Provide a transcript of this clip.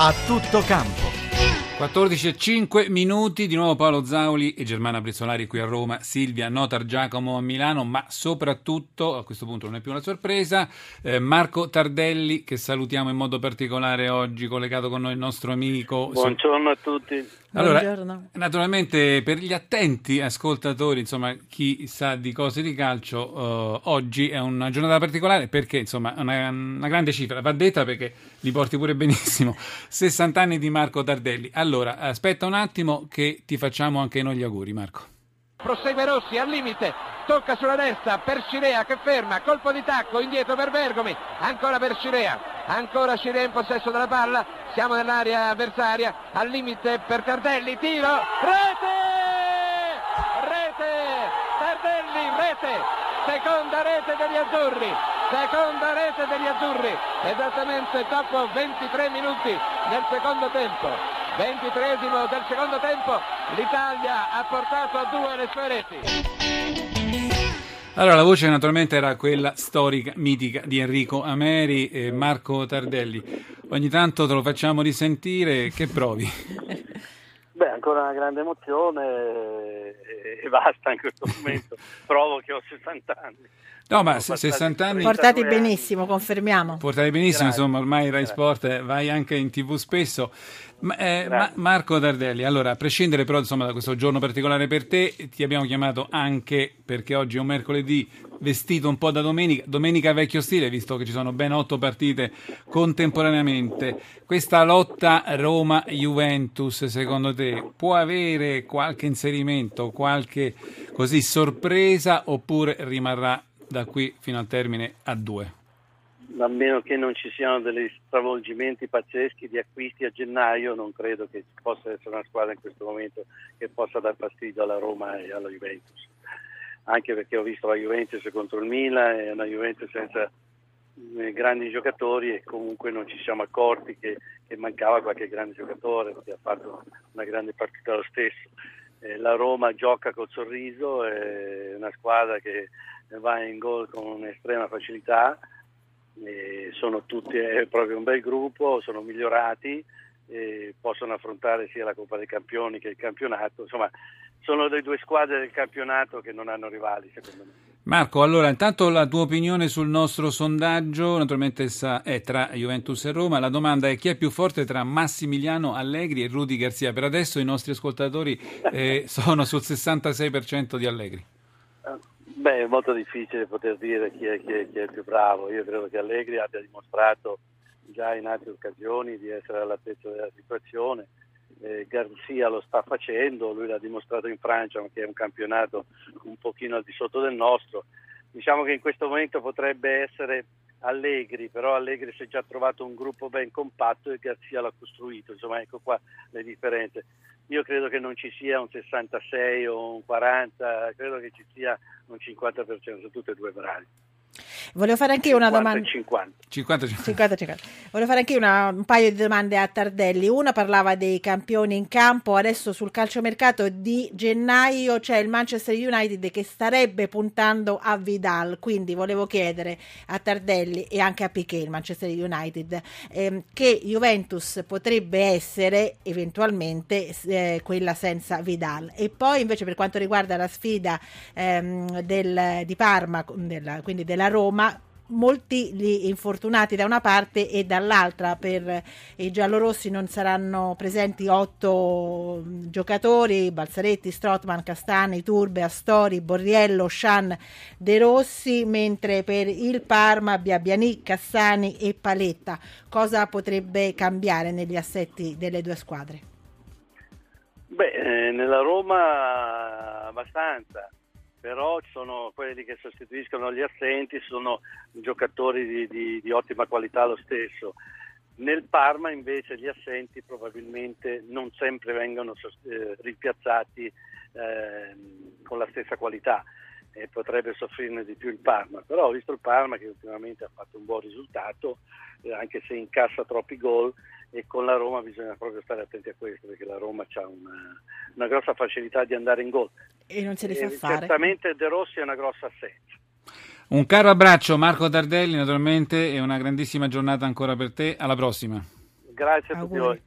A tutto campo. 14 e 5 minuti, di nuovo Paolo Zauli e Germana Brizzolari qui a Roma, Silvia Notar Giacomo a Milano, ma soprattutto, a questo punto non è più una sorpresa, eh, Marco Tardelli che salutiamo in modo particolare oggi, collegato con noi il nostro amico. Buongiorno a tutti. Allora, Buongiorno. naturalmente per gli attenti ascoltatori, insomma, chi sa di cose di calcio, eh, oggi è una giornata particolare perché, insomma, è una, una grande cifra, va detta perché li porti pure benissimo. 60 anni di Marco Tardelli. Allora, aspetta un attimo che ti facciamo anche noi gli auguri, Marco. Prosegue Rossi al limite, tocca sulla destra per Cirea che ferma, colpo di tacco indietro per Bergomi, ancora per Cirea, ancora Cirea in possesso della palla, siamo nell'area avversaria, al limite per Tardelli, tiro, rete! Rete! Tardelli, rete! Seconda rete degli azzurri, seconda rete degli azzurri, esattamente dopo 23 minuti nel secondo tempo. 23 del secondo tempo, l'Italia ha portato a due le sue reti. Allora, la voce naturalmente era quella storica, mitica di Enrico Ameri e Marco Tardelli. Ogni tanto te lo facciamo risentire, che provi? Beh, ancora una grande emozione e, e basta in questo momento. Provo che ho 60 anni. No, ma Sono se- 60 anni... Portati 32 anni. benissimo, confermiamo. Portare benissimo, Grazie. insomma, ormai Rai Grazie. Sport vai anche in tv spesso. Ma, eh. Ma- Marco Tardelli, allora, a prescindere però insomma, da questo giorno particolare per te, ti abbiamo chiamato anche perché oggi è un mercoledì vestito un po' da domenica, domenica vecchio stile, visto che ci sono ben otto partite contemporaneamente. Questa lotta Roma-Juventus, secondo te, può avere qualche inserimento, qualche così sorpresa oppure rimarrà da qui fino al termine a due? A meno che non ci siano degli stravolgimenti pazzeschi di acquisti a gennaio, non credo che ci possa essere una squadra in questo momento che possa dar fastidio alla Roma e alla Juventus. Anche perché ho visto la Juventus contro il Milan, è una Juventus senza eh, grandi giocatori e comunque non ci siamo accorti che, che mancava qualche grande giocatore che ha fatto una grande partita lo stesso. Eh, la Roma gioca col sorriso, è una squadra che va in gol con un'estrema facilità, e sono tutti, è proprio un bel gruppo, sono migliorati, e possono affrontare sia la Coppa dei Campioni che il campionato, insomma sono le due squadre del campionato che non hanno rivali secondo me. Marco, allora intanto la tua opinione sul nostro sondaggio, naturalmente essa è tra Juventus e Roma, la domanda è chi è più forte tra Massimiliano Allegri e Rudy Garzia? Per adesso i nostri ascoltatori eh, sono sul 66% di Allegri. Beh, è molto difficile poter dire chi è, chi è- chi è più bravo. Io credo che Allegri abbia dimostrato già in altre occasioni di essere all'altezza della situazione. Eh, Garzia lo sta facendo, lui l'ha dimostrato in Francia, che è un campionato un pochino al di sotto del nostro. Diciamo che in questo momento potrebbe essere Allegri, però Allegri si è già trovato un gruppo ben compatto e Garzia l'ha costruito. Insomma, ecco qua le differenze. Io credo che non ci sia un 66 o un 40, credo che ci sia un 50%, sono tutte e due bravi. Volevo fare anche io una 50 domanda. 50. 50 50, 50. Volevo fare anche io una- un paio di domande a Tardelli. Una parlava dei campioni in campo, adesso sul calciomercato di gennaio c'è il Manchester United che starebbe puntando a Vidal, quindi volevo chiedere a Tardelli e anche a Piquet, il Manchester United, ehm, che Juventus potrebbe essere eventualmente eh, quella senza Vidal. E poi invece per quanto riguarda la sfida ehm, del- di Parma, della- quindi della Roma, molti gli infortunati da una parte e dall'altra per i giallorossi non saranno presenti otto mm, giocatori Balzaretti, Strotman, Castani, Turbe, Astori, Borriello, Scian, De Rossi mentre per il Parma Biabiani, Cassani e Paletta cosa potrebbe cambiare negli assetti delle due squadre? Beh, eh, nella Roma abbastanza, però sono quelli che sostituiscono gli assenti, sono giocatori di, di- di ottima qualità lo stesso. Nel Parma invece gli assenti probabilmente non sempre vengono eh, rimpiazzati ehm, con la stessa qualità e potrebbe soffrirne di più il Parma, però ho visto il Parma che ultimamente ha fatto un buon risultato, eh, anche se incassa troppi gol e con la Roma bisogna proprio stare attenti a questo perché la Roma ha una, una grossa facilità di andare in gol. E non se li fa fare. certamente De Rossi è una grossa assenza. Un caro abbraccio Marco Tardelli naturalmente e una grandissima giornata ancora per te, alla prossima. Grazie a tutti voi.